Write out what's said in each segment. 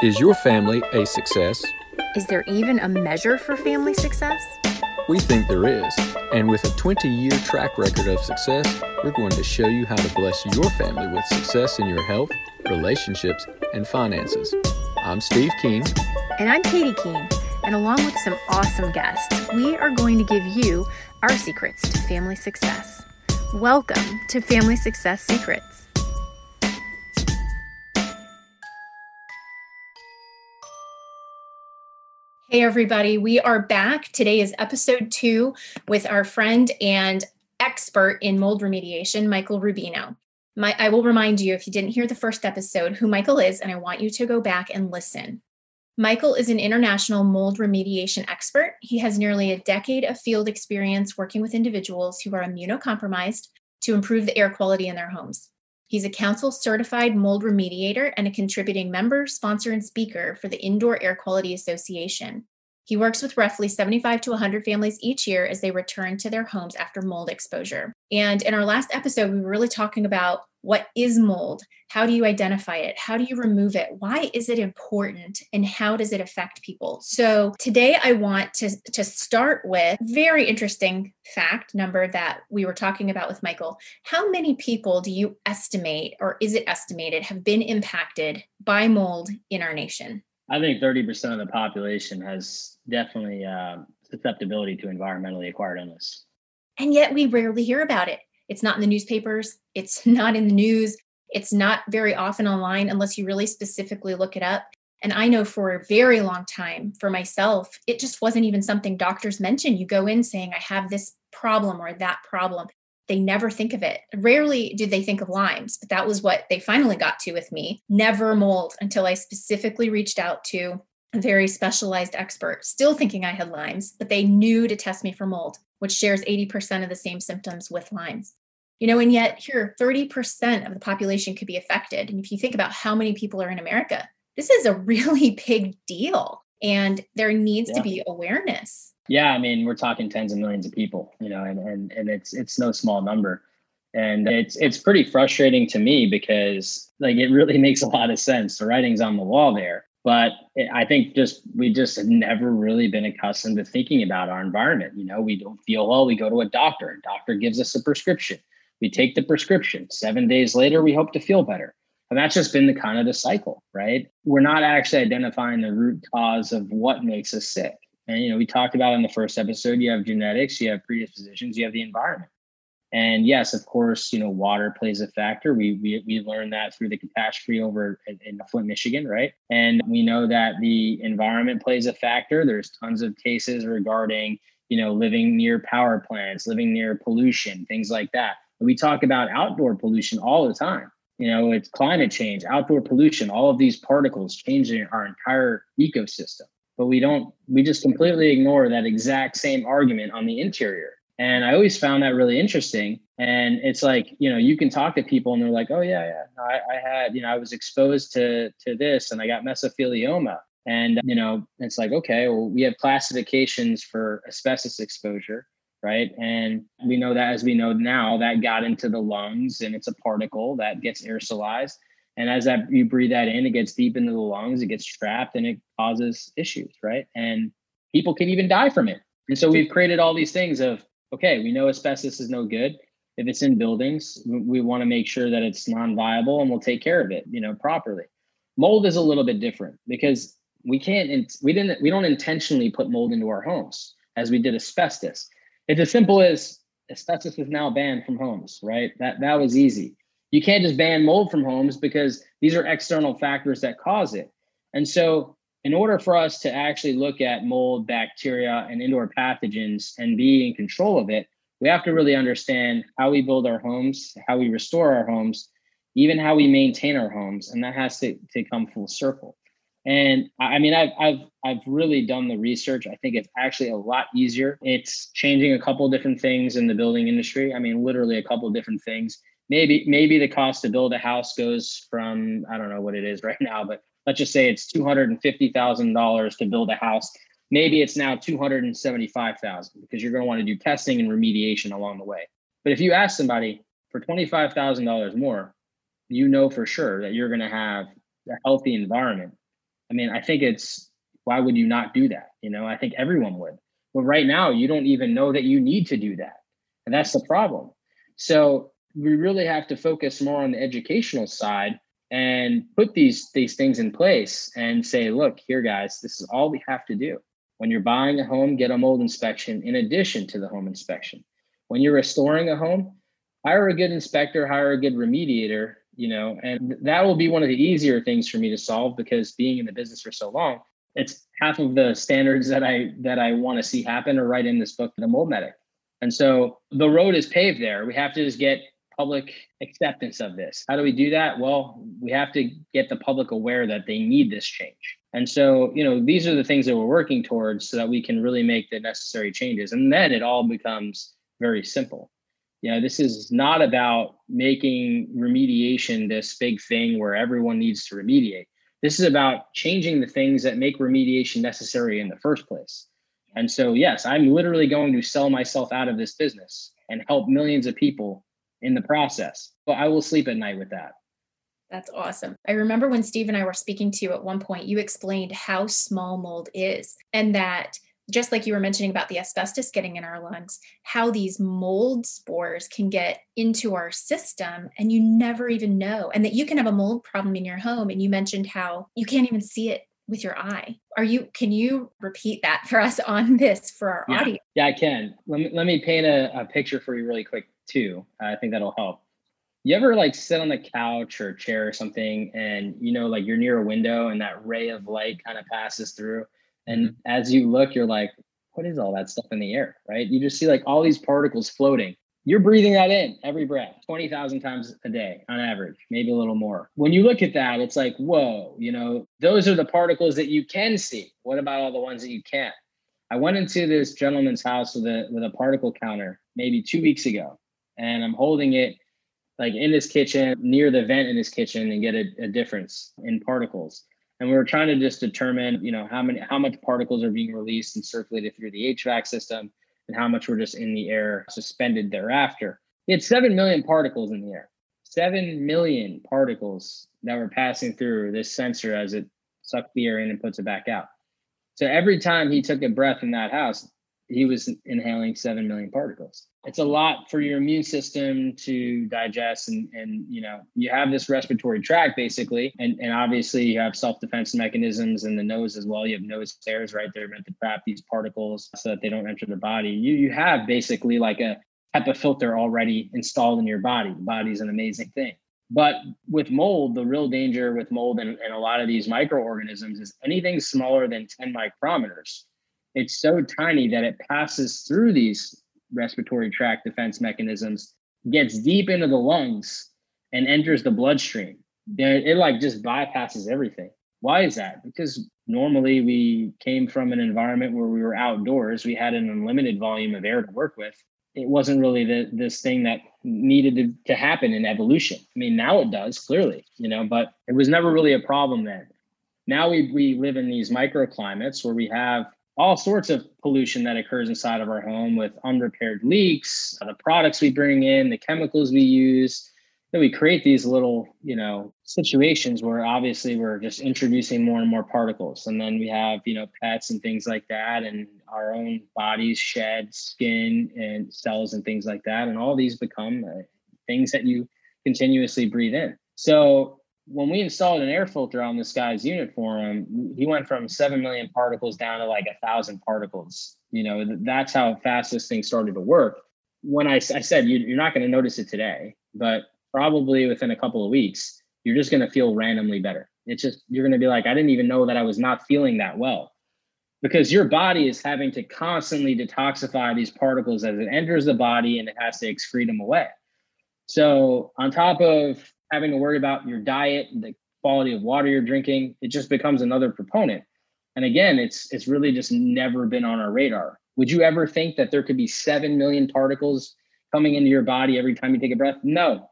Is your family a success? Is there even a measure for family success? We think there is. And with a 20 year track record of success, we're going to show you how to bless your family with success in your health, relationships, and finances. I'm Steve King. And I'm Katie King. And along with some awesome guests, we are going to give you our secrets to family success. Welcome to Family Success Secrets. Hey, everybody, we are back. Today is episode two with our friend and expert in mold remediation, Michael Rubino. My, I will remind you, if you didn't hear the first episode, who Michael is, and I want you to go back and listen. Michael is an international mold remediation expert. He has nearly a decade of field experience working with individuals who are immunocompromised to improve the air quality in their homes. He's a council certified mold remediator and a contributing member, sponsor, and speaker for the Indoor Air Quality Association. He works with roughly 75 to 100 families each year as they return to their homes after mold exposure. And in our last episode, we were really talking about what is mold? How do you identify it? How do you remove it? Why is it important? And how does it affect people? So today I want to, to start with very interesting fact number that we were talking about with Michael. How many people do you estimate, or is it estimated, have been impacted by mold in our nation? I think 30% of the population has definitely uh, susceptibility to environmentally acquired illness. And yet we rarely hear about it. It's not in the newspapers, it's not in the news, it's not very often online unless you really specifically look it up. And I know for a very long time for myself, it just wasn't even something doctors mention. You go in saying, I have this problem or that problem. They never think of it. Rarely do they think of Lyme's, but that was what they finally got to with me. Never mold until I specifically reached out to a very specialized expert, still thinking I had Lyme's, but they knew to test me for mold, which shares 80% of the same symptoms with Lyme's. You know, and yet here, 30% of the population could be affected. And if you think about how many people are in America, this is a really big deal. And there needs yeah. to be awareness. Yeah, I mean, we're talking tens of millions of people, you know, and and and it's it's no small number. And it's it's pretty frustrating to me because like it really makes a lot of sense. The writing's on the wall there but I think just we just have never really been accustomed to thinking about our environment. You know, we don't feel well, we go to a doctor. Doctor gives us a prescription. We take the prescription. Seven days later, we hope to feel better. And that's just been the kind of the cycle, right? We're not actually identifying the root cause of what makes us sick. And you know, we talked about in the first episode, you have genetics, you have predispositions, you have the environment. And yes, of course, you know, water plays a factor. We we, we learned that through the catastrophe over in, in Flint, Michigan, right? And we know that the environment plays a factor. There's tons of cases regarding, you know, living near power plants, living near pollution, things like that. we talk about outdoor pollution all the time. You know, it's climate change, outdoor pollution, all of these particles changing our entire ecosystem. But we don't, we just completely ignore that exact same argument on the interior and I always found that really interesting. And it's like, you know, you can talk to people and they're like, oh, yeah, yeah, I, I had, you know, I was exposed to, to this and I got mesothelioma. And, you know, it's like, okay, well, we have classifications for asbestos exposure, right? And we know that as we know now, that got into the lungs and it's a particle that gets aerosolized. And as that you breathe that in, it gets deep into the lungs, it gets trapped and it causes issues, right? And people can even die from it. And so we've created all these things of okay, we know asbestos is no good. If it's in buildings, we want to make sure that it's non-viable and we'll take care of it, you know, properly. Mold is a little bit different because we can't, we didn't, we don't intentionally put mold into our homes as we did asbestos. It's as simple as asbestos is now banned from homes, right? That that was easy. You can't just ban mold from homes because these are external factors that cause it. And so in order for us to actually look at mold, bacteria, and indoor pathogens and be in control of it, we have to really understand how we build our homes, how we restore our homes, even how we maintain our homes, and that has to, to come full circle. And I mean, I've, I've I've really done the research. I think it's actually a lot easier. It's changing a couple different things in the building industry. I mean, literally a couple different things. Maybe maybe the cost to build a house goes from I don't know what it is right now, but let's just say it's $250,000 to build a house. Maybe it's now 275,000 because you're going to want to do testing and remediation along the way. But if you ask somebody for $25,000 more, you know for sure that you're going to have a healthy environment I mean, I think it's why would you not do that? You know, I think everyone would. But right now, you don't even know that you need to do that. And that's the problem. So we really have to focus more on the educational side and put these these things in place and say, look, here guys, this is all we have to do. When you're buying a home, get a mold inspection in addition to the home inspection. When you're restoring a home, hire a good inspector, hire a good remediator, you know, and that will be one of the easier things for me to solve because being in the business for so long, it's half of the standards that I that I want to see happen are right in this book, the mold medic. And so the road is paved there. We have to just get public acceptance of this. How do we do that? Well, we have to get the public aware that they need this change. And so, you know, these are the things that we're working towards so that we can really make the necessary changes. And then it all becomes very simple. You know, this is not about making remediation this big thing where everyone needs to remediate. This is about changing the things that make remediation necessary in the first place. And so, yes, I'm literally going to sell myself out of this business and help millions of people in the process. But I will sleep at night with that. That's awesome. I remember when Steve and I were speaking to you at one point, you explained how small mold is and that just like you were mentioning about the asbestos getting in our lungs, how these mold spores can get into our system and you never even know. And that you can have a mold problem in your home. And you mentioned how you can't even see it with your eye. Are you, can you repeat that for us on this for our yeah. audience? Yeah, I can. Let me, let me paint a, a picture for you really quick too. I think that'll help. You ever like sit on the couch or chair or something and you know, like you're near a window and that ray of light kind of passes through and mm-hmm. as you look, you're like, what is all that stuff in the air? Right. You just see like all these particles floating. You're breathing that in every breath 20,000 times a day on average, maybe a little more. When you look at that, it's like, whoa, you know, those are the particles that you can see. What about all the ones that you can't? I went into this gentleman's house with a with a particle counter maybe two weeks ago, and I'm holding it like in his kitchen near the vent in his kitchen and get a, a difference in particles. And we were trying to just determine you know how many how much particles are being released and circulated through the hvac system and how much were just in the air suspended thereafter. Had 7 million particles in the air. 7 million particles that were passing through this sensor as it sucked the air in and puts it back out. So every time he took a breath in that house he was inhaling 7 million particles. It's a mm-hmm. lot for your immune system to digest and and you know you have this respiratory tract basically and and obviously you have self-defense mechanisms in the nose as well. You have nose hairs right there meant to trap these particles so that they don't enter the body. You you have basically like a HEPA filter already installed in your body. The body's an amazing thing. But with mold the real danger with mold and, and a lot of these microorganisms is anything smaller than 10 micrometers it's so tiny that it passes through these respiratory tract defense mechanisms, gets deep into the lungs and enters the bloodstream. It, it like just bypasses everything. Why is that? Because normally we came from an environment where we were outdoors, we had an unlimited volume of air to work with. It wasn't really the, this thing that needed to, to happen in evolution. I mean, now it does clearly, you know, but it was never really a problem then. Now we, we live in these microclimates where we have all sorts of pollution that occurs inside of our home with unrepaired leaks, the products we bring in, the chemicals we use. Then we create these little, you know, situations where obviously we're just introducing more and more particles. And then we have, you know, pets and things like that, and our own bodies shed skin and cells and things like that. And all these become uh, things that you continuously breathe in. So when we installed an air filter on this guy's unit for him, he went from 7 million particles down to like a thousand particles. You know, that's how fast this thing started to work. When I, I said, you, are not going to notice it today, but probably within a couple of weeks, you're just going to feel randomly better. It's just, you're going to be like, I didn't even know that I was not feeling that well because your body is having to constantly detoxify these particles as it enters the body and it has to excrete them away. So, on top of having to worry about your diet, the quality of water you're drinking, it just becomes another proponent. And again, it's it's really just never been on our radar. Would you ever think that there could be 7 million particles coming into your body every time you take a breath? No.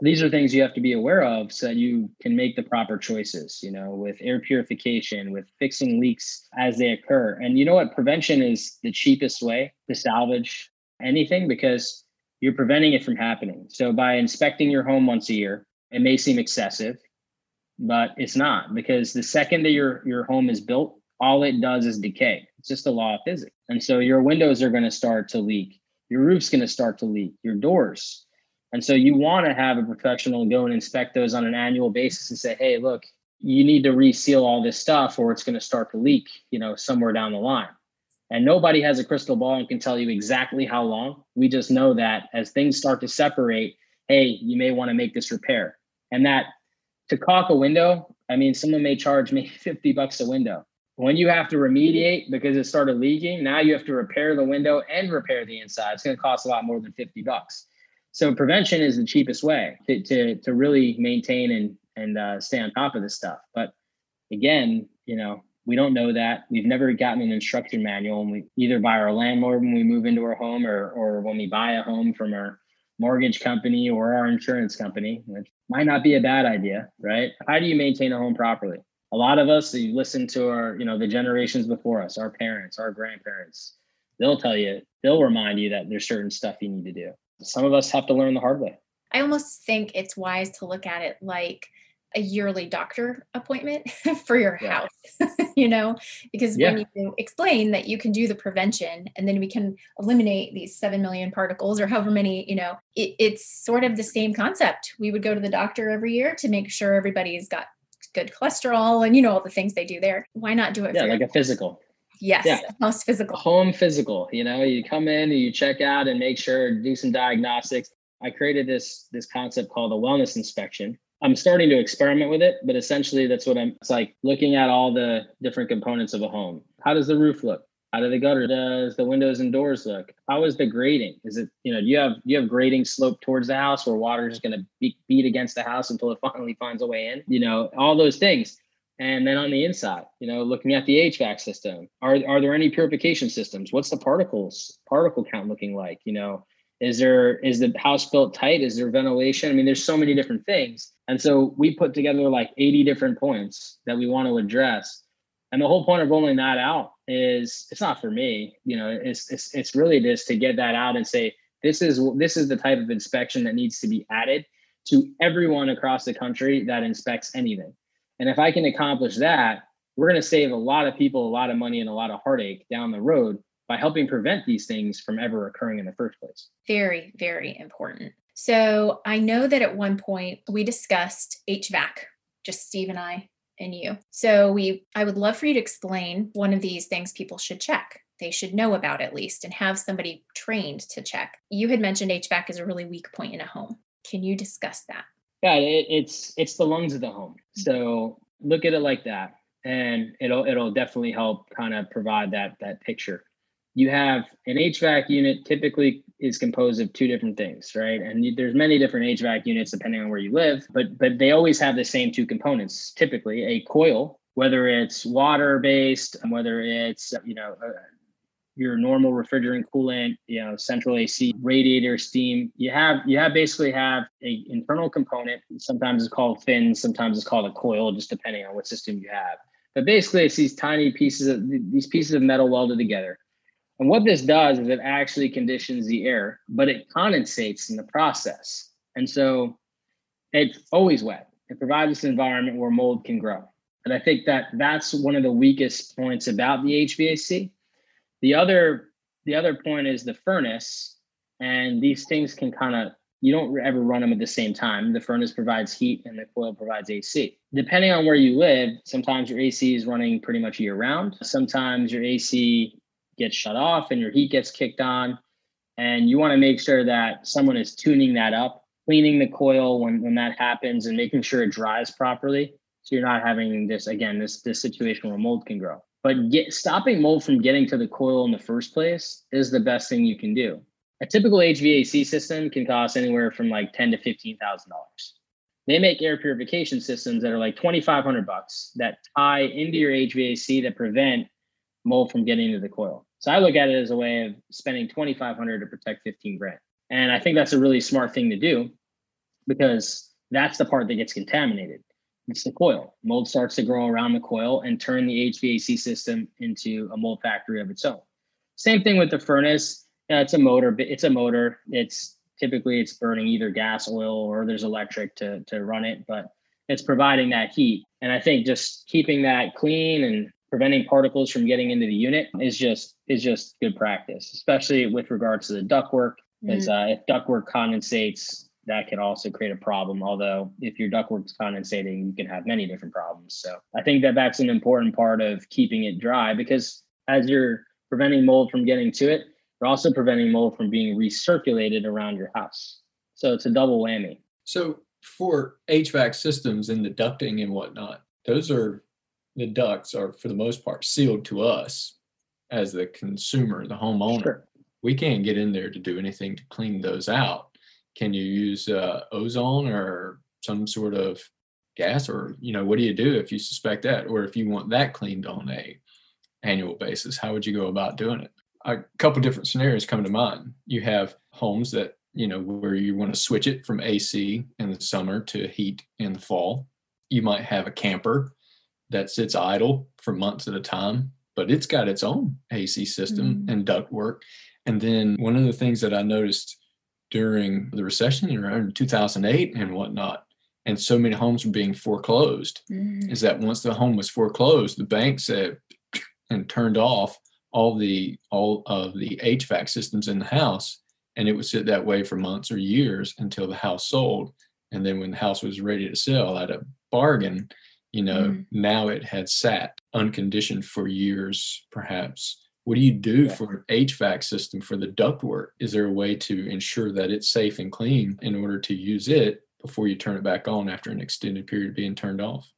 These are things you have to be aware of so that you can make the proper choices, you know, with air purification, with fixing leaks as they occur. And you know what? Prevention is the cheapest way to salvage anything because you're preventing it from happening. So by inspecting your home once a year, it may seem excessive, but it's not because the second that your your home is built, all it does is decay. It's just a law of physics. And so your windows are going to start to leak. Your roof's going to start to leak. Your doors. And so you want to have a professional go and inspect those on an annual basis and say, "Hey, look, you need to reseal all this stuff or it's going to start to leak, you know, somewhere down the line." And nobody has a crystal ball and can tell you exactly how long. We just know that as things start to separate, hey, you may want to make this repair. And that to caulk a window, I mean, someone may charge me 50 bucks a window. When you have to remediate because it started leaking, now you have to repair the window and repair the inside. It's going to cost a lot more than 50 bucks. So prevention is the cheapest way to, to, to really maintain and, and uh, stay on top of this stuff. But again, you know, we don't know that. We've never gotten an instruction manual, and we either by our landlord when we move into our home, or or when we buy a home from our mortgage company or our insurance company, which might not be a bad idea, right? How do you maintain a home properly? A lot of us, you listen to our, you know, the generations before us, our parents, our grandparents, they'll tell you, they'll remind you that there's certain stuff you need to do. Some of us have to learn the hard way. I almost think it's wise to look at it like a yearly doctor appointment for your yeah. house, you know, because yeah. when you explain that you can do the prevention and then we can eliminate these 7 million particles or however many, you know, it, it's sort of the same concept. We would go to the doctor every year to make sure everybody's got good cholesterol and, you know, all the things they do there. Why not do it? Yeah, like a physical. Yes, yeah. most physical. Home physical. You know, you come in and you check out and make sure, do some diagnostics. I created this this concept called a wellness inspection I'm starting to experiment with it, but essentially that's what I'm it's like looking at all the different components of a home. How does the roof look? How do the gutter does the windows and doors look? How is the grading? Is it, you know, do you have you have grading slope towards the house where water is going to be, beat against the house until it finally finds a way in? You know, all those things. And then on the inside, you know, looking at the HVAC system, are are there any purification systems? What's the particles particle count looking like? You know, is there is the house built tight? Is there ventilation? I mean, there's so many different things. And so we put together like 80 different points that we want to address. And the whole point of rolling that out is it's not for me, you know, it's it's it's really just to get that out and say this is this is the type of inspection that needs to be added to everyone across the country that inspects anything. And if I can accomplish that, we're going to save a lot of people a lot of money and a lot of heartache down the road by helping prevent these things from ever occurring in the first place. Very, very important. So I know that at one point we discussed HVAC, just Steve and I and you. So we I would love for you to explain one of these things people should check. They should know about at least and have somebody trained to check. You had mentioned HVAC is a really weak point in a home. Can you discuss that? Yeah, it, it's it's the lungs of the home. So look at it like that and it'll it'll definitely help kind of provide that that picture you have an HVAC unit typically is composed of two different things, right? And there's many different HVAC units depending on where you live, but but they always have the same two components. Typically, a coil, whether it's water based, whether it's you know uh, your normal refrigerant coolant, you know central AC, radiator, steam. You have you have basically have a internal component. Sometimes it's called fins, sometimes it's called a coil, just depending on what system you have. But basically, it's these tiny pieces of these pieces of metal welded together and what this does is it actually conditions the air, but it condensates in the process. And so it's always wet. It provides this environment where mold can grow. And I think that that's one of the weakest points about the HVAC. The other the other point is the furnace, and these things can kind of you don't ever run them at the same time. The furnace provides heat and the coil provides AC. Depending on where you live, sometimes your AC is running pretty much year round. Sometimes your AC gets shut off and your heat gets kicked on. And you want to make sure that someone is tuning that up, cleaning the coil when, when that happens and making sure it dries properly. So you're not having this, again, this, this situation where mold can grow. But get, stopping mold from getting to the coil in the first place is the best thing you can do. A typical HVAC system can cost anywhere from like ten to fifteen thousand dollars. They make air purification systems that are like twenty five hundred bucks that tie into your HVAC that prevent mold from getting into the coil. So I look at it as a way of spending 2,500 to protect 15 grand. And I think that's a really smart thing to do because that's the part that gets contaminated. It's the coil. Mold starts to grow around the coil and turn the HVAC system into a mold factory of its own. Same thing with the furnace. Yeah, it's a motor. It's a motor. It's typically it's burning either gas, oil, or there's electric to to run it. But it's providing that heat. And I think just keeping that clean and preventing particles from getting into the unit is just is just good practice, especially with regards to the ductwork. Because mm-hmm. uh, if ductwork condensates, that can also create a problem. Although if your ductwork's condensating, you can have many different problems. So I think that that's an important part of keeping it dry because as you're preventing mold from getting to it, you're also preventing mold from being recirculated around your house. So it's a double whammy. So for HVAC systems and the ducting and whatnot, those are the ducts are for the most part sealed to us as the consumer, the homeowner. Sure. We can't get in there to do anything to clean those out. Can you use uh, ozone or some sort of gas, or you know, what do you do if you suspect that, or if you want that cleaned on a annual basis? How would you go about doing it? A couple different scenarios come to mind. You have homes that you know where you want to switch it from AC in the summer to heat in the fall. You might have a camper that sits idle for months at a time, but it's got its own AC system mm-hmm. and duct work. And then one of the things that I noticed during the recession around 2008 and whatnot, and so many homes were being foreclosed, mm-hmm. is that once the home was foreclosed, the bank said and turned off all the all of the HVAC systems in the house, and it would sit that way for months or years until the house sold. And then when the house was ready to sell at a bargain, you know mm. now it had sat unconditioned for years perhaps. What do you do yeah. for an hvac system for the ductwork? Is there a way to ensure that it's safe and clean in order to use it before you turn it back on after an extended period of being turned off?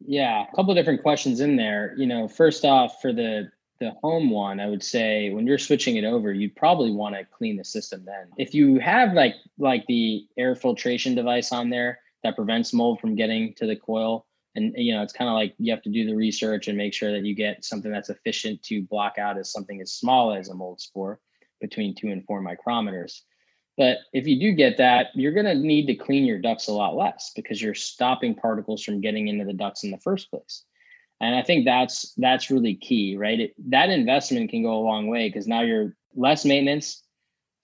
Yeah a couple of different questions in there. You know first off for the the home one i would say when you're switching it over you'd probably want to clean the system then. If you have like like the air filtration device on there that prevents mold from getting to the coil and you know it's kind of like you have to do the research and make sure that you get something that's efficient to block out as something as small as a mold spore between two and four micrometers. But if you do get that you're going to need to clean your ducts a lot less because you're stopping particles from getting into the ducts in the first place. And i think that's that's really key right? It, that investment can go a long way because now you're less maintenance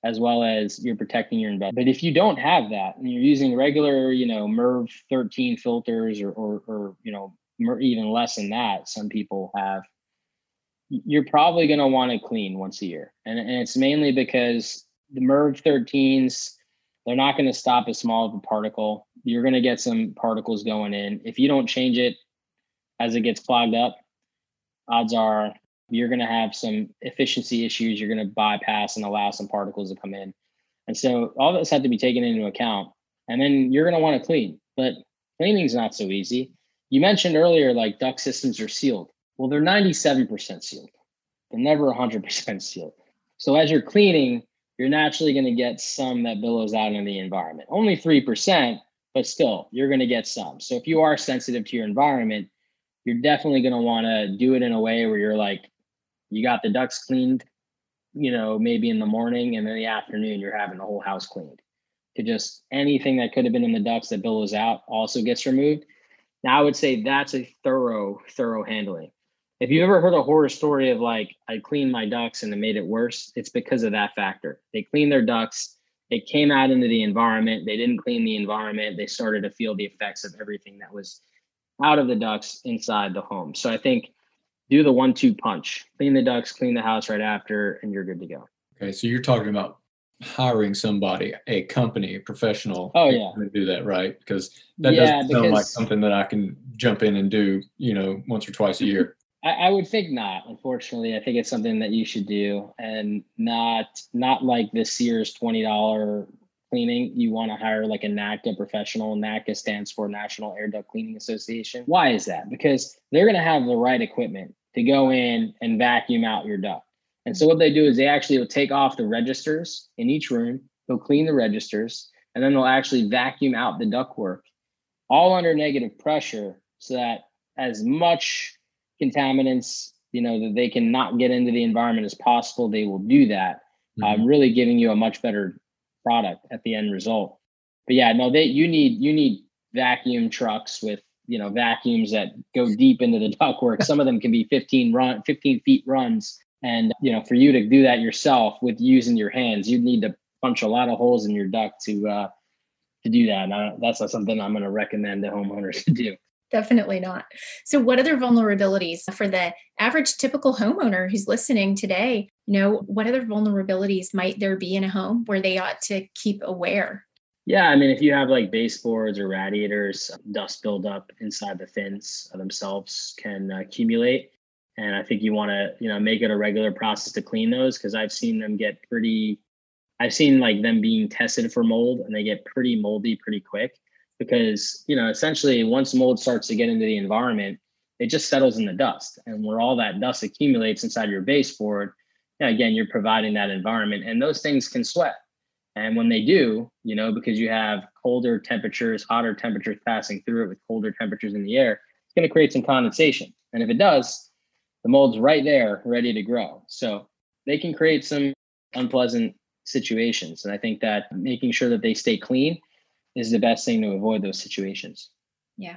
as well as you're protecting your investment. But if you don't have that and you're using regular, you know, MERV 13 filters or, or, or you know, even less than that, some people have, you're probably going to want to clean once a year. And, and it's mainly because the MERV 13s, they're not going to stop as small of a particle. You're going to get some particles going in. If you don't change it as it gets clogged up, odds are you're going to have some efficiency issues. You're going to bypass and allow some particles to come in. And so all this had to be taken into account. And then you're going to want to clean, but cleaning is not so easy. You mentioned earlier, like duct systems are sealed. Well, they're 97% sealed. They're never 100% sealed. So as you're cleaning, you're naturally going to get some that billows out in the environment. Only 3%, but still, you're going to get some. So if you are sensitive to your environment, you're definitely going to want to do it in a way where you're like you got the ducts cleaned, you know, maybe in the morning and then the afternoon you're having the whole house cleaned. To just anything that could have been in the ducts that billows out also gets removed. Now I would say that's a thorough, thorough handling. If you ever heard a horror story of like I cleaned my ducts and it made it worse, it's because of that factor. They cleaned their ducts, it came out into the environment, they didn't clean the environment, they started to feel the effects of everything that was out of the ducts inside the home. So I think do the one two punch. Clean the ducts clean the house right after and you're good to go. Okay so you're talking about hiring somebody a company a professional oh yeah. to do that right? Because that yeah, doesn't sound like something that i can jump in and do you know once or twice a year. I, I would think not unfortunately. I think it's something that you should do and not not like the sears $20 cleaning, you want to hire like a NADCA professional. NADCA stands for National Air Duct Cleaning Association. Why is that? Because they're going to have the right equipment to go in and vacuum out your duct. And so what they do is they actually will take off the registers in each room, they'll clean the registers, and then they'll actually vacuum out the ductwork all under negative pressure so that as much contaminants, you know, that they cannot get into the environment as possible, they will do that. Mm-hmm. Um, really giving you a much better product at the end result. But yeah, no, they you need you need vacuum trucks with you know vacuums that go deep into the ductwork. Some of them can be 15 run 15 feet runs. And you know, for you to do that yourself with using your hands, you'd need to punch a lot of holes in your duct to uh, to do that. And that's not something I'm going to recommend the homeowners to do. Definitely not. So, what other vulnerabilities for the average typical homeowner who's listening today? You know, what other vulnerabilities might there be in a home where they ought to keep aware? Yeah, I mean, if you have like baseboards or radiators, dust buildup inside the fins themselves can accumulate. And I think you want to, you know, make it a regular process to clean those because I've seen them get pretty, I've seen like them being tested for mold and they get pretty moldy pretty quick because you know essentially once mold starts to get into the environment it just settles in the dust. And where all that dust accumulates inside your baseboard again you're providing that environment and those things can sweat. And when they do you know because you have colder temperatures hotter temperatures passing through it with colder temperatures in the air it's going to create some condensation. And if it does the mold's right there ready to grow. So they can create some unpleasant situations. And i think that making sure that they stay clean is the best thing to avoid those situations. Yeah.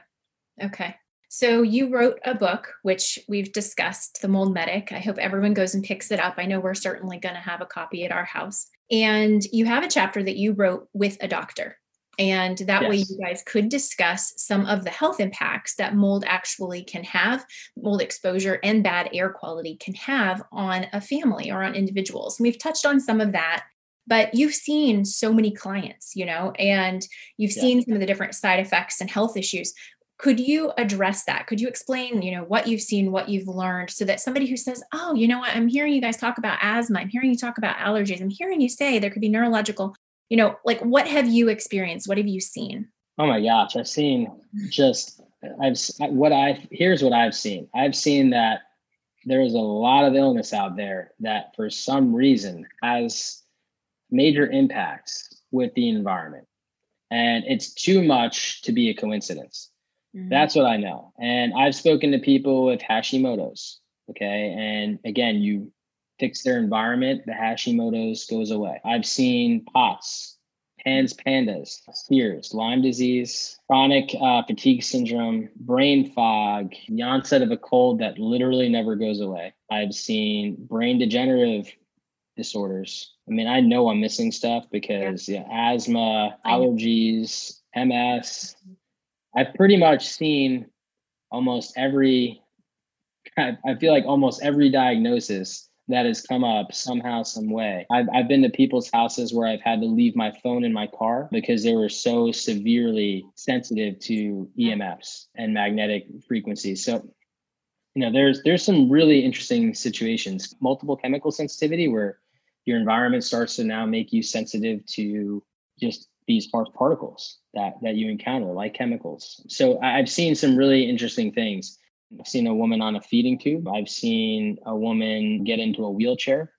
Okay. So you wrote a book, which we've discussed, The Mold Medic. I hope everyone goes and picks it up. I know we're certainly going to have a copy at our house. And you have a chapter that you wrote with a doctor. And that yes. way, you guys could discuss some of the health impacts that mold actually can have, mold exposure and bad air quality can have on a family or on individuals. And we've touched on some of that but you've seen so many clients you know and you've yeah. seen some of the different side effects and health issues. Could you address that? Could you explain you know what you've seen what you've learned so that somebody who says oh you know what? I'm hearing you guys talk about asthma. I'm hearing you talk about allergies. I'm hearing you say there could be neurological you know like what have you experienced? What have you seen? Oh my gosh i've seen mm. just i've what i here's what i've seen. I've seen that there's a lot of illness out there that for some reason has major impacts with the environment. And it's too much to be a coincidence. Mm-hmm. That's what I know. And I've spoken to people with Hashimoto's. Okay. And again, you fix their environment, the Hashimoto's goes away. I've seen POTS, PANS PANDAS, CIRS, Lyme disease, chronic uh, fatigue syndrome, brain fog, the onset of a cold that literally never goes away. I've seen brain degenerative disorders. I mean, I know I'm missing stuff because yeah, asthma, allergies, MS. I've pretty much seen almost every. I feel like almost every diagnosis that has come up somehow, some way. I've, I've been to people's houses where I've had to leave my phone in my car because they were so severely sensitive to EMFs and magnetic frequencies. So, you know, there's there's some really interesting situations. Multiple chemical sensitivity where your environment starts to now make you sensitive to just these harsh particles that that you encounter like chemicals. So i've seen some really interesting things. I've seen a woman on a feeding tube. I've seen a woman get into a wheelchair.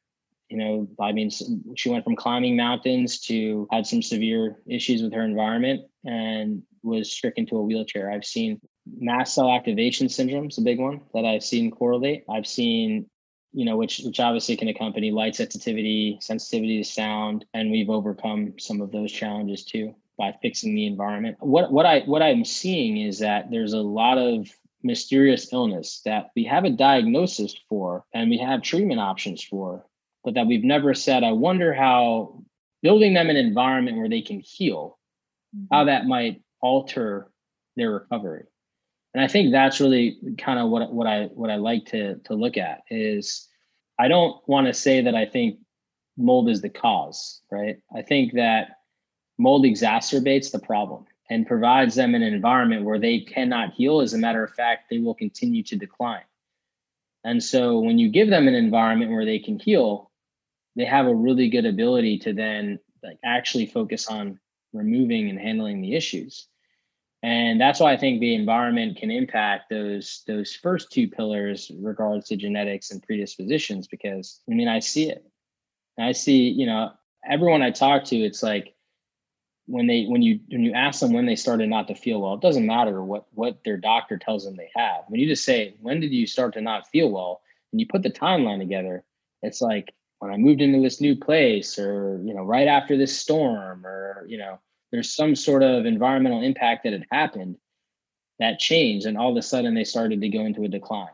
You know i mean she went from climbing mountains to had some severe issues with her environment and was stricken to a wheelchair. I've seen mast cell activation syndrome is a big one that i've seen correlate. I've seen you know, which which obviously can accompany light sensitivity, sensitivity to sound, and we've overcome some of those challenges too by fixing the environment. What what I what I'm seeing is that there's a lot of mysterious illness that we have a diagnosis for and we have treatment options for, but that we've never said, I wonder how building them an environment where they can heal, mm-hmm. how that might alter their recovery and I think that's really kind of what what I what I like to to look at is I don't want to say that I think mold is the cause, right? I think that mold exacerbates the problem and provides them an environment where they cannot heal. As a matter of fact, they will continue to decline. And so when you give them an environment where they can heal, they have a really good ability to then like actually focus on removing and handling the issues and that's why i think the environment can impact those those first two pillars regards to genetics and predispositions because i mean i see it. I see you know everyone i talk to it's like when they when you when you ask them when they started not to feel well it doesn't matter what what their doctor tells them they have. When you just say when did you start to not feel well? and you put the timeline together it's like when i moved into this new place or you know right after this storm or you know there's some sort of environmental impact that had happened that changed and all of a sudden they started to go into a decline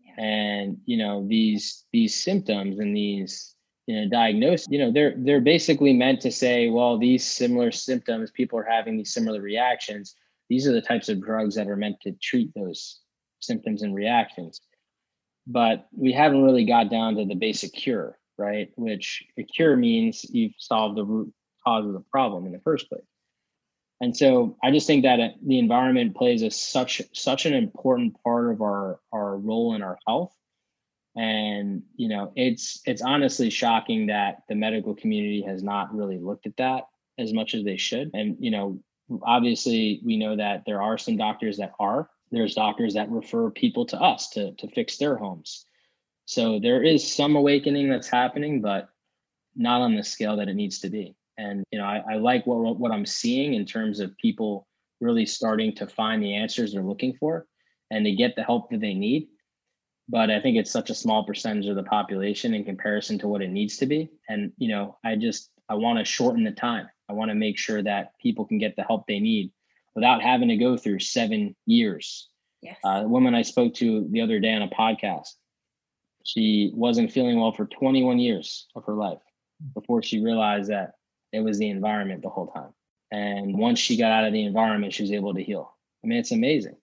yeah. and you know these these symptoms and these you know diagnosis, you know, they're they're basically meant to say, well, these similar symptoms, people are having these similar reactions. These are the types of drugs that are meant to treat those symptoms and reactions. But we haven't really got down to the basic cure, right? Which a cure means you've solved the root cause of the problem in the first place. And so I just think that uh, the environment plays a such such an important part of our our role in our health. And you know it's it's honestly shocking that the medical community has not really looked at that as much as they should. And you know obviously we know that there are some doctors that are. There's doctors that refer people to us to to fix their homes. So there is some awakening that's happening but not on the scale that it needs to be and you know i, I like what what i'm seeing in terms of people really starting to find the answers they're looking for and to get the help that they need but I think it's such a small percentage of the population in comparison to what it needs to be. And, you know, I just, I want to shorten the time. I want to make sure that people can get the help they need without having to go through seven years. Yes. Uh, the woman I spoke to the other day on a podcast, she wasn't feeling well for 21 years of her life before she realized that it was the environment the whole time. And once she got out of the environment, she was able to heal. I mean, it's amazing.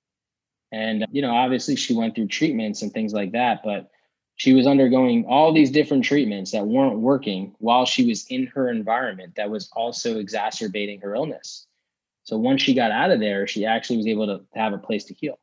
And, you know, obviously she went through treatments and things like that, but she was undergoing all these different treatments that weren't working while she was in her environment that was also exacerbating her illness. So once she got out of there, she actually was able to have a place to heal.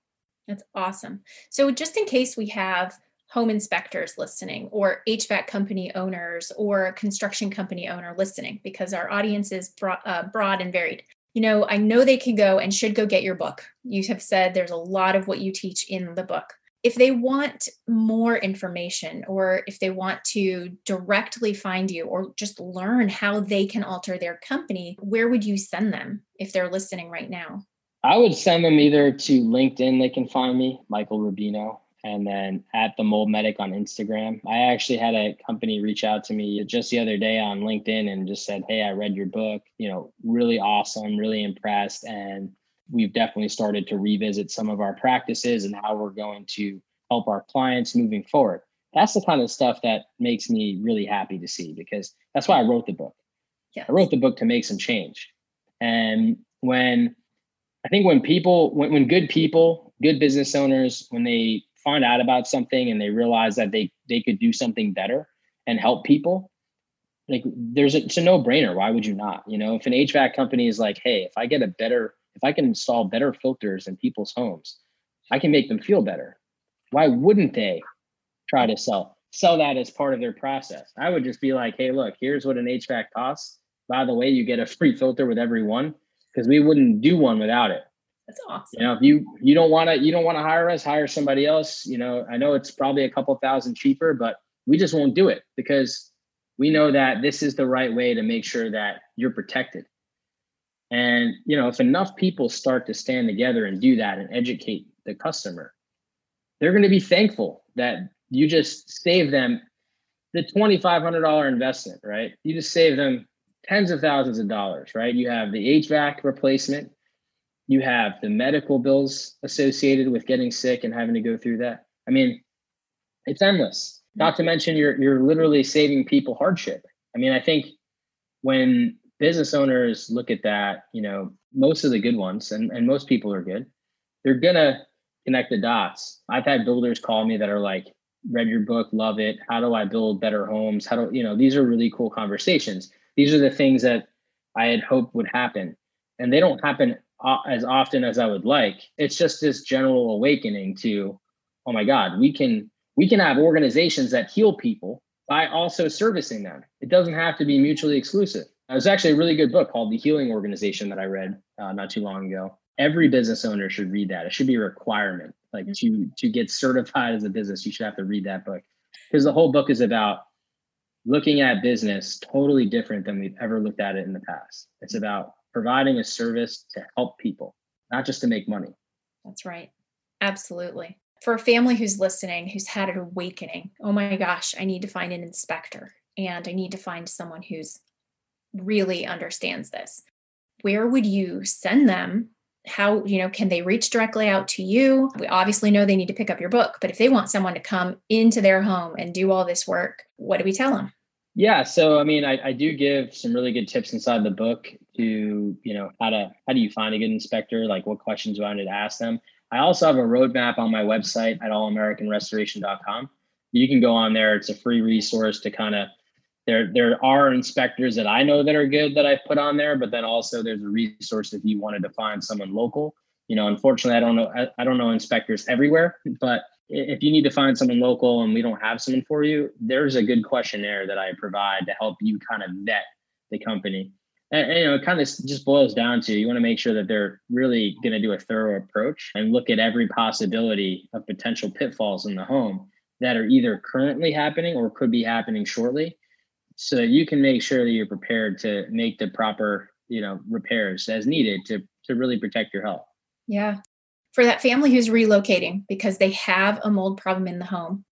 That's awesome. So, just in case we have home inspectors listening, or HVAC company owners, or construction company owner listening, because our audience is broad, uh, broad and varied you know, I know they can go and should go get your book. You have said there's a lot of what you teach in the book. If they want more information or if they want to directly find you or just learn how they can alter their company, where would you send them if they're listening right now? I would send them either to LinkedIn, they can find me, Michael Rubino, and then at the mold medic on Instagram. I actually had a company reach out to me just the other day on LinkedIn and just said, Hey, I read your book, you know, really awesome, really impressed. And we've definitely started to revisit some of our practices and how we're going to help our clients moving forward. That's the kind of stuff that makes me really happy to see because that's why I wrote the book. Yes. I wrote the book to make some change. And when I think when people, when, when good people, good business owners, when they find out about something and they realize that they they could do something better and help people like there's a, it's a no-brainer. Why would you not? You know if an hvac company is like hey if i get a better if i can install better filters in people's homes i can make them feel better why wouldn't they try to sell sell that as part of their process? I would just be like hey look here's what an hvac costs. By the way you get a free filter with every one because we wouldn't do one without it that's awesome. You know, if you you don't want to you don't want to hire us, hire somebody else. You know, I know it's probably a couple thousand cheaper, but we just won't do it because we know that this is the right way to make sure that you're protected. And you know, if enough people start to stand together and do that and educate the customer, they're going to be thankful that you just save them the $2500 investment, right? You just save them tens of thousands of dollars, right? You have the HVAC replacement, you have the medical bills associated with getting sick and having to go through that. I mean, it's endless. Not to mention you're you're literally saving people hardship. I mean, I think when business owners look at that, you know, most of the good ones and, and most people are good, they're gonna connect the dots. I've had builders call me that are like, read your book, love it. How do I build better homes? How do you know these are really cool conversations. These are the things that I had hoped would happen. And they don't happen as often as I would like. It's just this general awakening to, oh my God, we can we can have organizations that heal people by also servicing them. It doesn't have to be mutually exclusive. There's actually a really good book called The Healing Organization that I read uh, not too long ago. Every business owner should read that. It should be a requirement. Like to to get certified as a business, you should have to read that book because the whole book is about looking at business totally different than we've ever looked at it in the past. It's about providing a service to help people, not just to make money. That's right. Absolutely. For a family who's listening, who's had an awakening, oh my gosh, I need to find an inspector and I need to find someone who's really understands this. Where would you send them? How, you know, can they reach directly out to you? We obviously know they need to pick up your book, but if they want someone to come into their home and do all this work, what do we tell them? Yeah, so I mean, I, I do give some really good tips inside the book to you know how to how do you find a good inspector, like what questions do I need to ask them. I also have a roadmap on my website at allamericanrestoration.com. You can go on there; it's a free resource to kind of there there are inspectors that I know that are good that I put on there, but then also there's a resource if you wanted to find someone local. You know, unfortunately, I don't know I, I don't know inspectors everywhere, but if you need to find someone local and we don't have someone for you, there's a good questionnaire that I provide to help you kind of vet the company. And, and you know, it kind of just boils down to you want to make sure that they're really going to do a thorough approach and look at every possibility of potential pitfalls in the home that are either currently happening or could be happening shortly so that you can make sure that you're prepared to make the proper you know repairs as needed to to really protect your health. Yeah. For that family who's relocating because they have a mold problem in the home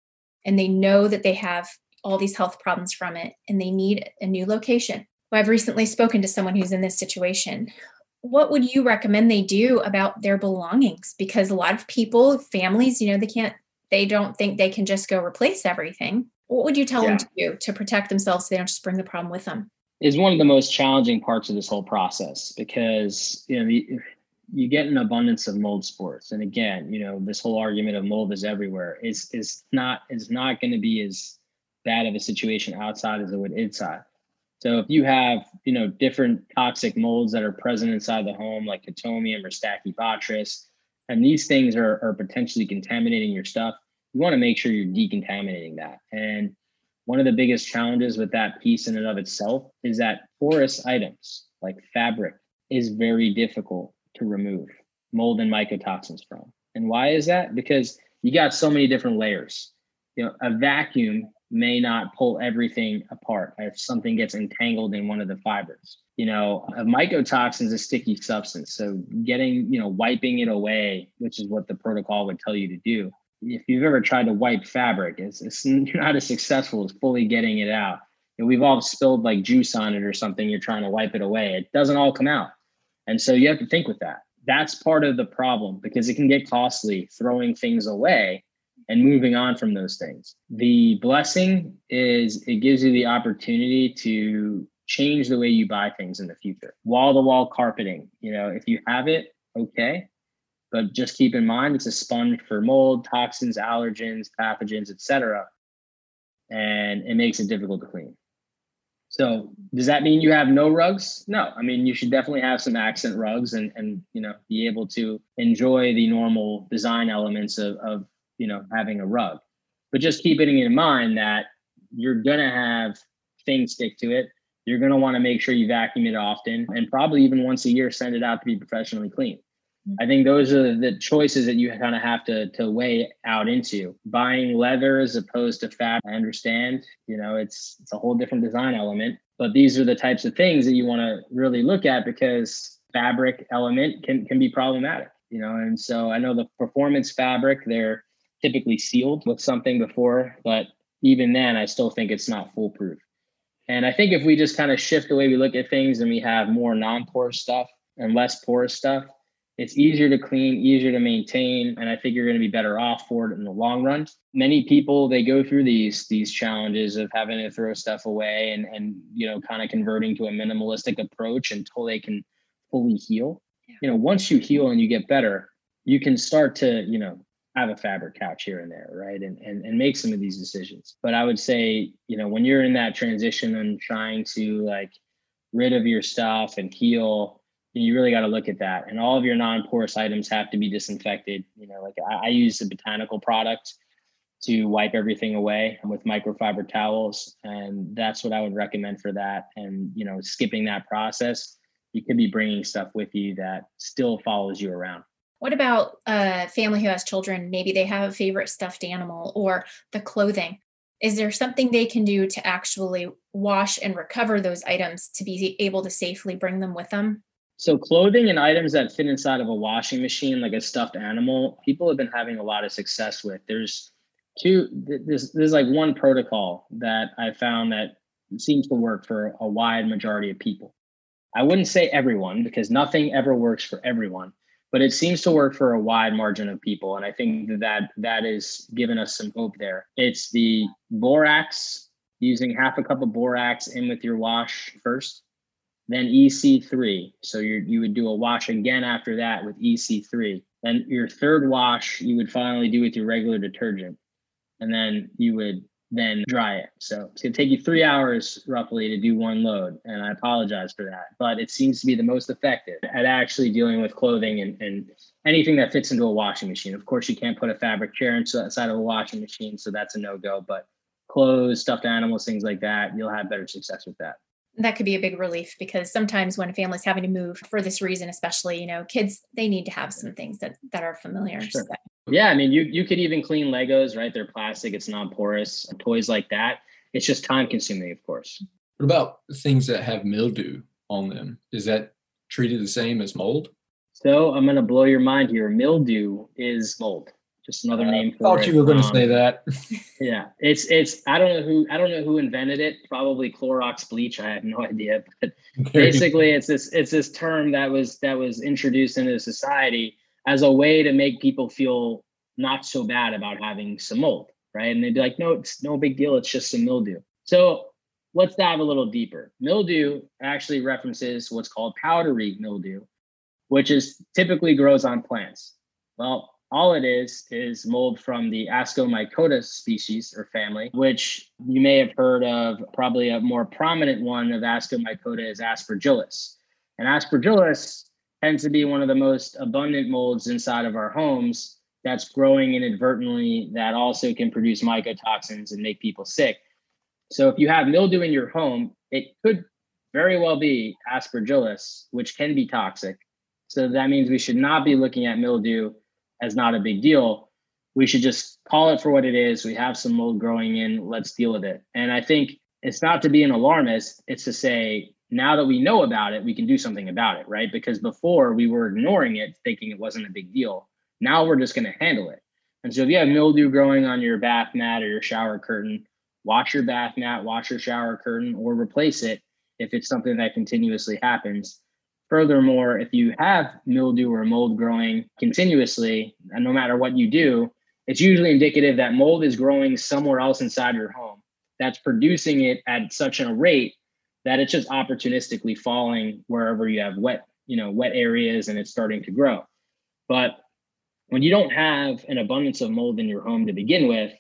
and they know that they have all these health problems from it and they need a new location i've recently spoken to someone who's in this situation what would you recommend they do about their belongings because a lot of people families you know they can't they don't think they can just go replace everything what would you tell yeah. them to do to protect themselves so they don't just bring the problem with them? Is one of the most challenging parts of this whole process because you know the, you get an abundance of mold spores, and again, you know this whole argument of mold is everywhere is is not is not going to be as bad of a situation outside as it would inside. So if you have you know different toxic molds that are present inside the home, like Chaetomium or Stachybotrys, and these things are, are potentially contaminating your stuff, you want to make sure you're decontaminating that. And one of the biggest challenges with that piece in and of itself is that porous items like fabric is very difficult to remove mold and mycotoxins from. And why is that? Because you got so many different layers. You know, a vacuum may not pull everything apart if something gets entangled in one of the fibers. You know, a mycotoxin is a sticky substance. So getting, you know, wiping it away, which is what the protocol would tell you to do, if you've ever tried to wipe fabric, it's, it's not as successful as fully getting it out. And we've all spilled like juice on it or something. You're trying to wipe it away. It doesn't all come out. And so you have to think with that. That's part of the problem because it can get costly throwing things away and moving on from those things. The blessing is it gives you the opportunity to change the way you buy things in the future. Wall to wall carpeting, you know, if you have it, okay but just keep in mind it's a sponge for mold, toxins, allergens, pathogens, etc. And it makes it difficult to clean. So does that mean you have no rugs? No. I mean, you should definitely have some accent rugs and and you know be able to enjoy the normal design elements of, of you know having a rug. But just keeping in mind that you're gonna have things stick to it. You're gonna want to make sure you vacuum it often and probably even once a year send it out to be professionally cleaned. Mm-hmm. I think those are the choices that you kind of have to to weigh out into buying leather as opposed to fat. I understand, you know, it's it's a whole different design element, but these are the types of things that you want to really look at because fabric element can can be problematic, you know. And so I know the performance fabric they're typically sealed with something before, but even then, I still think it's not foolproof. And I think if we just kind of shift the way we look at things and we have more non-porous stuff and less porous stuff, it's easier to clean, easier to maintain, and I think you're going to be better off for it in the long run. Many people they go through these these challenges of having to throw stuff away and and you know kind of converting to a minimalistic approach until they can fully heal. You know, once you heal and you get better, you can start to you know have a fabric couch here and there, right? And and and make some of these decisions. But I would say you know when you're in that transition and trying to like rid of your stuff and heal you really got to look at that. And all of your non-porous items have to be disinfected. You know, like I, I use a botanical product to wipe everything away with microfiber towels, and that's what I would recommend for that. And you know, skipping that process, you could be bringing stuff with you that still follows you around. What about a family who has children? Maybe they have a favorite stuffed animal or the clothing. Is there something they can do to actually wash and recover those items to be able to safely bring them with them? So clothing and items that fit inside of a washing machine, like a stuffed animal, people have been having a lot of success with. There's two. There's there's like one protocol that I found that seems to work for a wide majority of people. I wouldn't say everyone because nothing ever works for everyone, but it seems to work for a wide margin of people, and I think that that is given us some hope there. It's the borax, using half a cup of borax in with your wash first, then EC3. So you you would do a wash again after that with EC3. Then your third wash you would finally do with your regular detergent, and then you would then dry it. So it's gonna take you three hours roughly to do one load, and I apologize for that, but it seems to be the most effective at actually dealing with clothing and, and anything that fits into a washing machine. Of course, you can't put a fabric chair inside of a washing machine, so that's a no go. But clothes, stuffed animals, things like that, you'll have better success with that that could be a big relief because sometimes when a family's having to move for this reason especially you know kids they need to have some things that that are familiar sure. so. Yeah i mean you you could even clean legos right? They're plastic it's non-porous toys like that. It's just time consuming of course. What about things that have mildew on them? Is that treated the same as mold? So i'm going to blow your mind here. Mildew is mold. Just another uh, name for it. thought it. you were going to um, say that. yeah it's it's i don't know who i don't know who invented it. Probably clorox bleach i have no idea. But basically it's this it's this term that was that was introduced into society as a way to make people feel not so bad about having some mold right and they'd be like no it's no big deal it's just some mildew so let's dive a little deeper mildew actually references what's called powdery mildew which is typically grows on plants well all it is is mold from the Ascomycota species or family, which you may have heard of. Probably a more prominent one of Ascomycota is Aspergillus. And Aspergillus tends to be one of the most abundant molds inside of our homes that's growing inadvertently that also can produce mycotoxins and make people sick. So if you have mildew in your home, it could very well be Aspergillus, which can be toxic. So that means we should not be looking at mildew as not a big deal. We should just call it for what it is. We have some mold growing in. Let's deal with it. And I think it's not to be an alarmist. It's to say, now that we know about it, we can do something about it, right? Because before we were ignoring it, thinking it wasn't a big deal. Now we're just going to handle it. And so if you have mildew growing on your bath mat or your shower curtain, wash your bath mat, wash your shower curtain, or replace it if it's something that continuously happens. Furthermore, if you have mildew or mold growing continuously, and no matter what you do, it's usually indicative that mold is growing somewhere else inside your home that's producing it at such a rate that it's just opportunistically falling wherever you have wet, you know, wet areas and it's starting to grow. But when you don't have an abundance of mold in your home to begin with,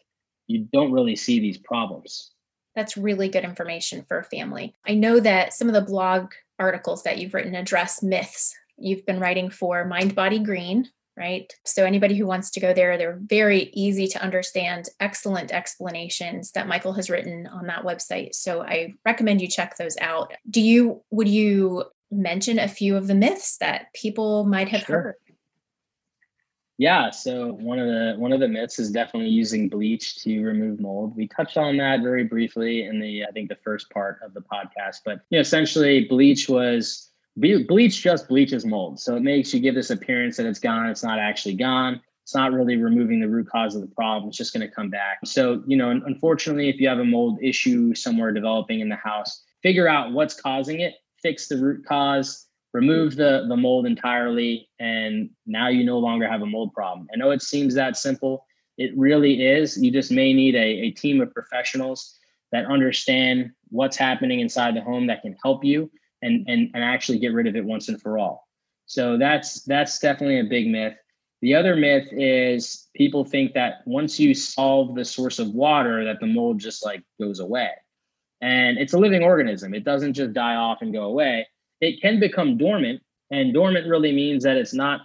you don't really see these problems. That's really good information for a family. I know that some of the blog articles that you've written address myths. You've been writing for Mind Body Green, right? So anybody who wants to go there, they're very easy to understand, excellent explanations that Michael has written on that website. So I recommend you check those out. Do you would you mention a few of the myths that people might have sure. heard? Yeah, so one of the one of the myths is definitely using bleach to remove mold. We touched on that very briefly in the I think the first part of the podcast, but you know, essentially bleach was bleach just bleaches mold. So it makes you give this appearance that it's gone, it's not actually gone. It's not really removing the root cause of the problem. It's just going to come back. So, you know, unfortunately, if you have a mold issue somewhere developing in the house, figure out what's causing it, fix the root cause, remove the the mold entirely and now you no longer have a mold problem i know it seems that simple it really is you just may need a, a team of professionals that understand what's happening inside the home that can help you and, and and actually get rid of it once and for all. So that's that's definitely a big myth. The other myth is people think that once you solve the source of water that the mold just like goes away. And it's a living organism. It doesn't just die off and go away. It can become dormant. And dormant really means that it's not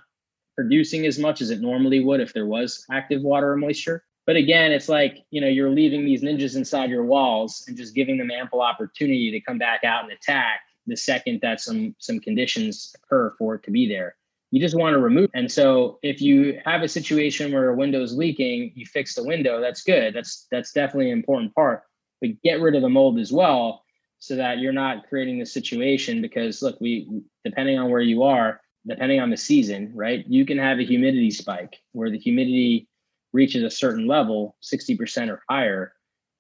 producing as much as it normally would if there was active water or moisture. But again, it's like, you know, you're leaving these ninjas inside your walls and just giving them ample opportunity to come back out and attack the second that some some conditions occur for it to be there. You just want to remove. And so if you have a situation where a window is leaking, you fix the window, that's good. That's that's definitely an important part. But get rid of the mold as well so that you're not creating the situation because look we depending on where you are depending on the season right you can have a humidity spike where the humidity reaches a certain level 60% or higher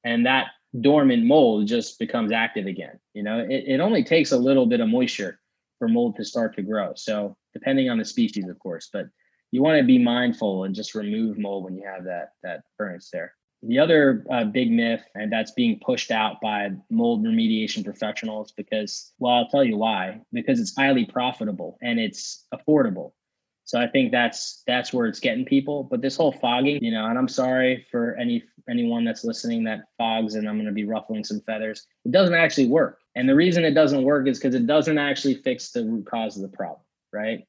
and that dormant mold just becomes active again you know it, it only takes a little bit of moisture for mold to start to grow so depending on the species of course but you want to be mindful and just remove mold when you have that that occurrence there The other uh, big myth, and that's being pushed out by mold remediation professionals, because, well, I'll tell you why. Because it's highly profitable and it's affordable. So I think that's that's where it's getting people. But this whole fogging, you know, and I'm sorry for any anyone that's listening that fogs, and I'm going to be ruffling some feathers. It doesn't actually work, and the reason it doesn't work is because it doesn't actually fix the root cause of the problem. Right?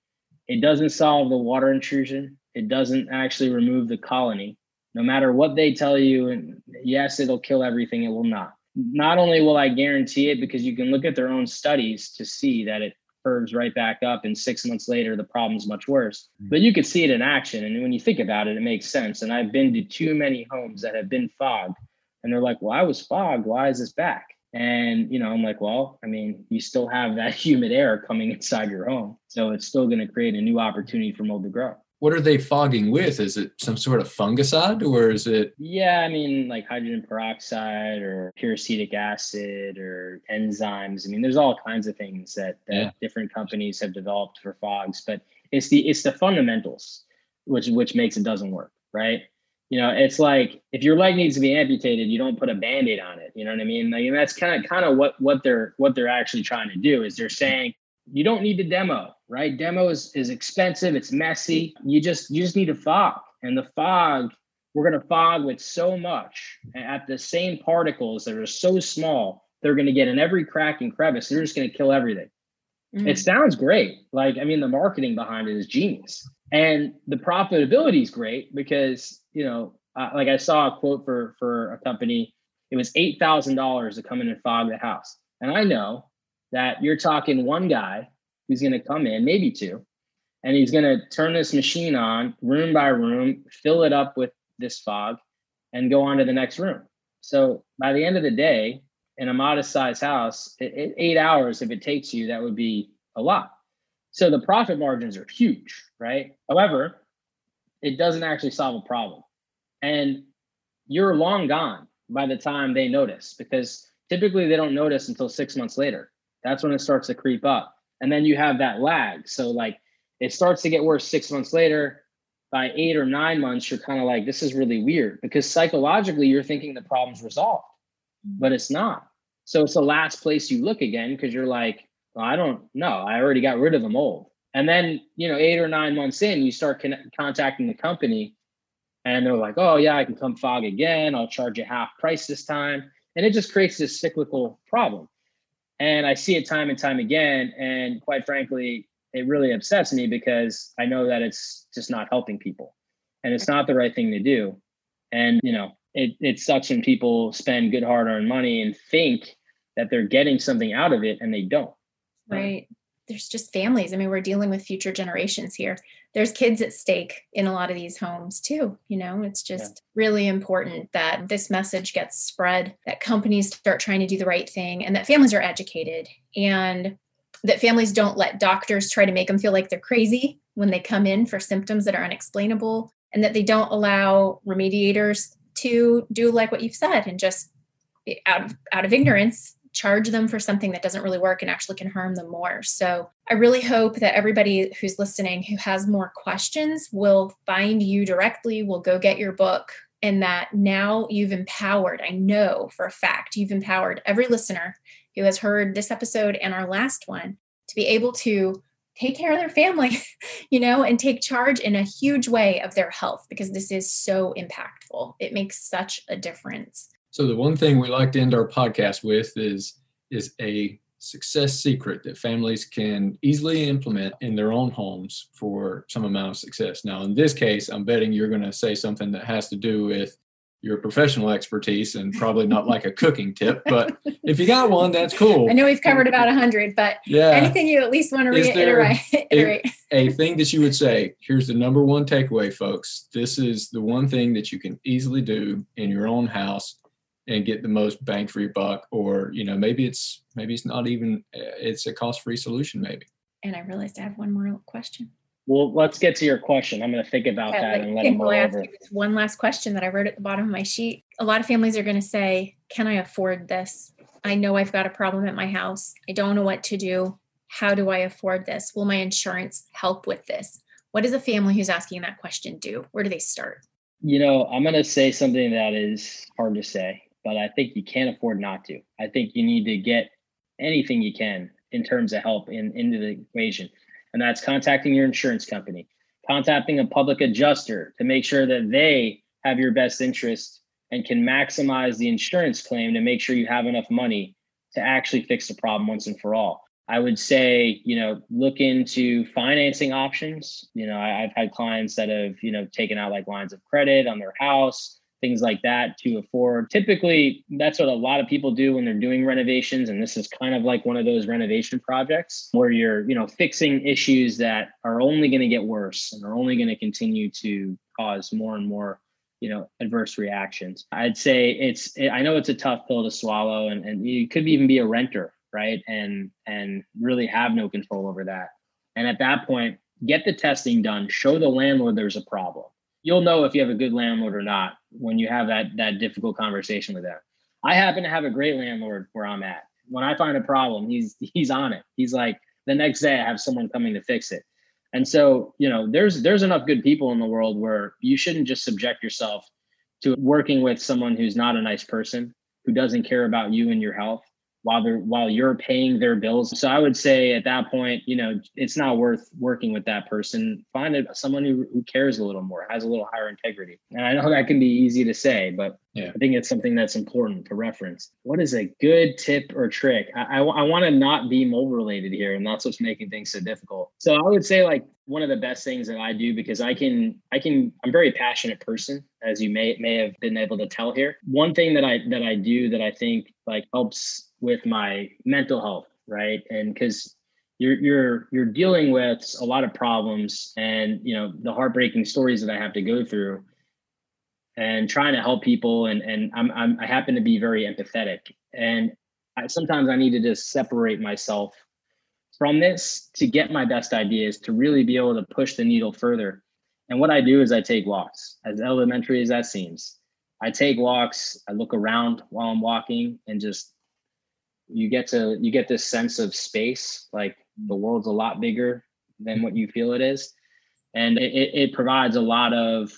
It doesn't solve the water intrusion. It doesn't actually remove the colony. No matter what they tell you, and yes, it'll kill everything. It will not. Not only will I guarantee it, because you can look at their own studies to see that it curves right back up and six months later the problem's much worse. Mm. but you could see it in action. And when you think about it it makes sense. And i've been to too many homes that have been fogged and they're like well i was fogged. Why is this back? And you know i'm like well i mean you still have that humid air coming inside your home. So it's still going to create a new opportunity for mold to grow what are they fogging with? Is it some sort of fungicide or is it? Yeah, I mean, like hydrogen peroxide or pure acetic acid or enzymes. I mean, there's all kinds of things that, that yeah. different companies have developed for fogs, but it's the it's the fundamentals which which makes it doesn't work, right? You know, it's like if your leg needs to be amputated, you don't put a band-aid on it. You know what I mean? Like that's kind of kind of what what they're what they're actually trying to do is they're saying you don't need to demo, right? Demo is, is expensive, it's messy. You just you just need to fog. And the fog, we're gonna fog with so much at the same particles that are so small, they're gonna get in every crack and crevice. They're just gonna kill everything. Mm. It sounds great. Like, I mean, the marketing behind it is genius. And the profitability is great because, you know, uh, like I saw a quote for for a company, it was eight thousand dollars to come in and fog the house. And I know that you're talking one guy who's going to come in, maybe two, and he's going to turn this machine on room by room, fill it up with this fog, and go on to the next room. So by the end of the day, in a modest sized house, it, it, eight hours, if it takes you, that would be a lot. So the profit margins are huge, right? However, it doesn't actually solve a problem. And you're long gone by the time they notice because typically they don't notice until six months later. That's when it starts to creep up. And then you have that lag. So like it starts to get worse six months later. By eight or nine months, you're kind of like, this is really weird because psychologically you're thinking the problem's resolved, but it's not. So it's the last place you look again because you're like, well, I don't know. I already got rid of the mold. And then, you know, eight or nine months in, you start con- contacting the company and they're like, oh, yeah, I can come fog again. I'll charge you half price this time. And it just creates this cyclical problem. And I see it time and time again. And quite frankly, it really upsets me because I know that it's just not helping people and it's not the right thing to do. And, you know, it, it sucks when people spend good hard earned money and think that they're getting something out of it and they don't. Right there's just families. I mean, we're dealing with future generations here. There's kids at stake in a lot of these homes too. You know, it's just yeah. really important that this message gets spread, that companies start trying to do the right thing, and that families are educated, and that families don't let doctors try to make them feel like they're crazy when they come in for symptoms that are unexplainable, and that they don't allow remediators to do like what you've said and just out of out of ignorance charge them for something that doesn't really work and actually can harm them more. So I really hope that everybody who's listening who has more questions will find you directly, will go get your book, and that now you've empowered, I know for a fact, you've empowered every listener who has heard this episode and our last one to be able to take care of their family, you know, and take charge in a huge way of their health because this is so impactful. It makes such a difference. So the one thing we like to end our podcast with is is a success secret that families can easily implement in their own homes for some amount of success. Now, in this case, I'm betting you're going to say something that has to do with your professional expertise and probably not like a cooking tip, but if you got one, that's cool. I know we've covered about a hundred, but yeah. anything you at least want to reiterate. A, a thing that you would say, here's the number one takeaway, folks. This is the one thing that you can easily do in your own house and get the most bang for your buck or you know maybe it's maybe it's not even eh, it's a cost free solution maybe. And i realized i have one more question. Well let's get to your question. I'm going to think about okay, that and let him ask you one last question that i wrote at the bottom of my sheet. A lot of families are going to say can i afford this? I know i've got a problem at my house. I don't know what to do. How do i afford this? Will my insurance help with this? What does a family who's asking that question do? Where do they start? You know, I'm going to say something that is hard to say, but I think you can't afford not to. I think you need to get anything you can in terms of help in into the equation. And that's contacting your insurance company, contacting a public adjuster to make sure that they have your best interest and can maximize the insurance claim to make sure you have enough money to actually fix the problem once and for all. I would say, you know, look into financing options. You know, I, have had clients that have, you know, taken out like lines of credit on their house, things like that to afford. Typically, that's what a lot of people do when they're doing renovations. And this is kind of like one of those renovation projects where you're, you know, fixing issues that are only going to get worse and are only going to continue to cause more and more you know adverse reactions i'd say it's i know it's a tough pill to swallow and, and you could even be a renter right and and really have no control over that and at that point get the testing done show the landlord there's a problem you'll know if you have a good landlord or not when you have that that difficult conversation with them. I happen to have a great landlord where i'm at. When i find a problem he's he's on it. He's like the next day i have someone coming to fix it. And so, you know, there's there's enough good people in the world where you shouldn't just subject yourself to working with someone who's not a nice person, who doesn't care about you and your health while they're while you're paying their bills. So I would say at that point, you know, it's not worth working with that person. Find someone who, who cares a little more, has a little higher integrity. And I know that can be easy to say, but yeah. I think it's something that's important to reference. What is a good tip or trick? I, I, I want to not be mold related here, and that's what's making things so difficult. So I would say like one of the best things that I do because I can I can I'm a very passionate person, as you may may have been able to tell here. One thing that I that I do that I think like helps with my mental health, right? And because you're you're you're dealing with a lot of problems and you know the heartbreaking stories that I have to go through and trying to help people and and I'm, I'm I happen to be very empathetic and I, sometimes I need to just separate myself from this to get my best ideas to really be able to push the needle further. And what I do is I take walks, as elementary as that seems. I take walks, I look around while I'm walking and just you get to you get this sense of space like mm. the world's a lot bigger than mm. what you feel it is. And it, it provides a lot of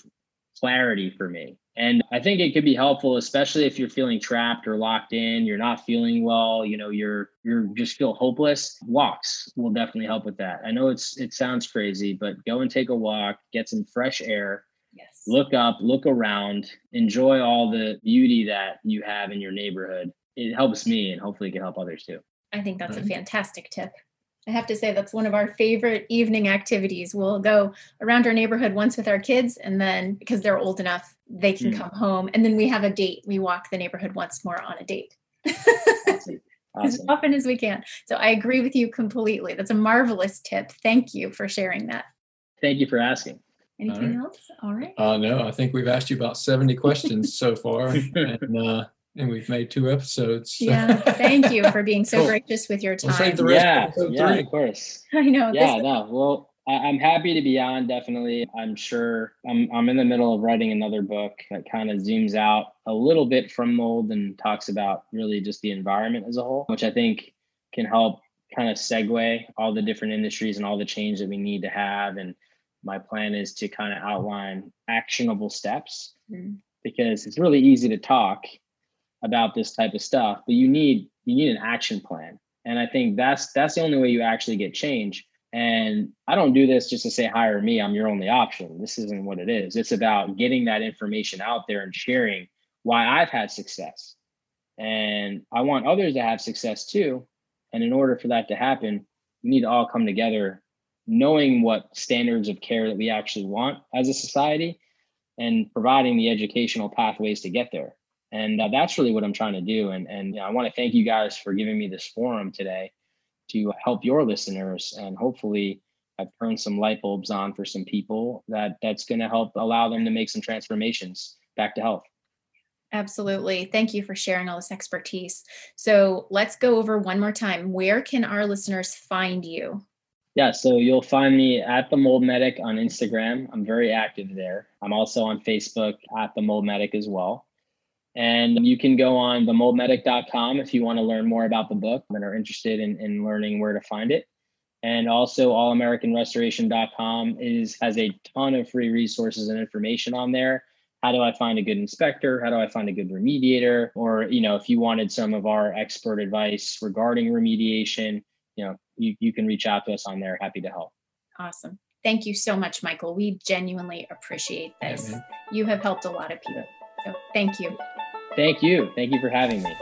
clarity for me. And i think it could be helpful especially if you're feeling trapped or locked in you're not feeling well you know you're you're just feel hopeless. Walks will definitely help with that. I know it's it sounds crazy but go and take a walk get some fresh air yes. look up look around enjoy all the beauty that you have in your neighborhood it helps me and hopefully it can help others too. I think that's a fantastic tip. I have to say that's one of our favorite evening activities. We'll go around our neighborhood once with our kids, and then because they're old enough, they can mm. come home. And then we have a date. We walk the neighborhood once more on a date. awesome. Awesome. As often as we can. So I agree with you completely. That's a marvelous tip. Thank you for sharing that. Thank you for asking. Anything All right. else? All right. Uh, no, I think we've asked you about 70 questions so far. and uh, and we've made two episodes. Yeah, thank you for being so gracious with your time. We'll yeah, yeah, of course. I know. Yeah, this- no. Well, I'm happy to be on. Definitely, I'm sure. I'm I'm in the middle of writing another book that kind of zooms out a little bit from mold and talks about really just the environment as a whole, which I think can help kind of segue all the different industries and all the change that we need to have. And my plan is to kind of outline actionable steps mm. because it's really easy to talk about this type of stuff but you need you need an action plan. And i think that's that's the only way you actually get change. And i don't do this just to say hire me i'm your only option. This isn't what it is. It's about getting that information out there and sharing why i've had success. And i want others to have success too. And in order for that to happen we need to all come together knowing what standards of care that we actually want as a society and providing the educational pathways to get there and uh, that's really what i'm trying to do and and you know, i want to thank you guys for giving me this forum today to help your listeners and hopefully i've turned some light bulbs on for some people that that's going to help allow them to make some transformations back to health Absolutely. Thank you for sharing all this expertise. So let's go over one more time. Where can our listeners find you? Yeah, so you'll find me at the Mold Medic on Instagram. I'm very active there. I'm also on Facebook at the Mold Medic as well. And you can go on themoldmedic.com if you want to learn more about the book and are interested in, in learning where to find it. And also allamericanrestoration.com is has a ton of free resources and information on there, how do I find a good inspector? How do I find a good remediator? Or, you know, if you wanted some of our expert advice regarding remediation, you know, you, you can reach out to us on there. Happy to help. Awesome. Thank you so much, Michael. We genuinely appreciate this. Yeah, you have helped a lot of people. So thank you. Thank you. Thank you for having me.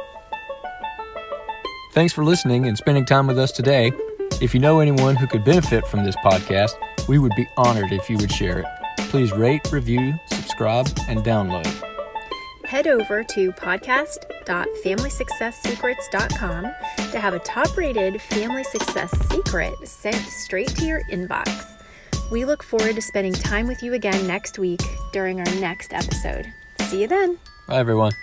Thanks for listening and spending time with us today. If you know anyone who could benefit from this podcast, we would be honored if you would share it. Please rate, review, subscribe, and download. Head over to podcast.familysuccesssecrets.com to have a top rated family success secret sent straight to your inbox. We look forward to spending time with you again next week during our next episode. See you then. Bye, everyone.